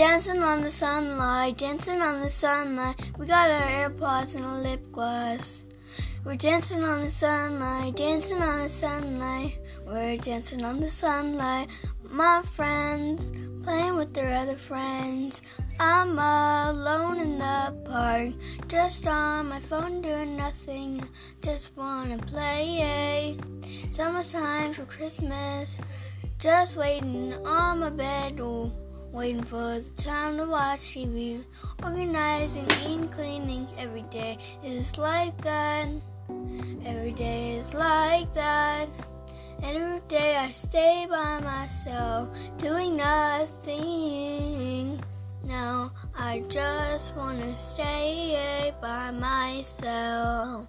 dancing on the sunlight, dancing on the sunlight. We got our AirPods and a lip gloss. We're dancing on the sunlight, dancing on the sunlight. We're dancing on the sunlight. My friends playing with their other friends. I'm alone in the park, just on my phone doing nothing. Just wanna play. Summertime for Christmas, just waiting on my bed. Waiting for the time to watch TV. Organizing, eating, cleaning. Every day is like that. Every day is like that. And every day I stay by myself, doing nothing. Now I just wanna stay by myself.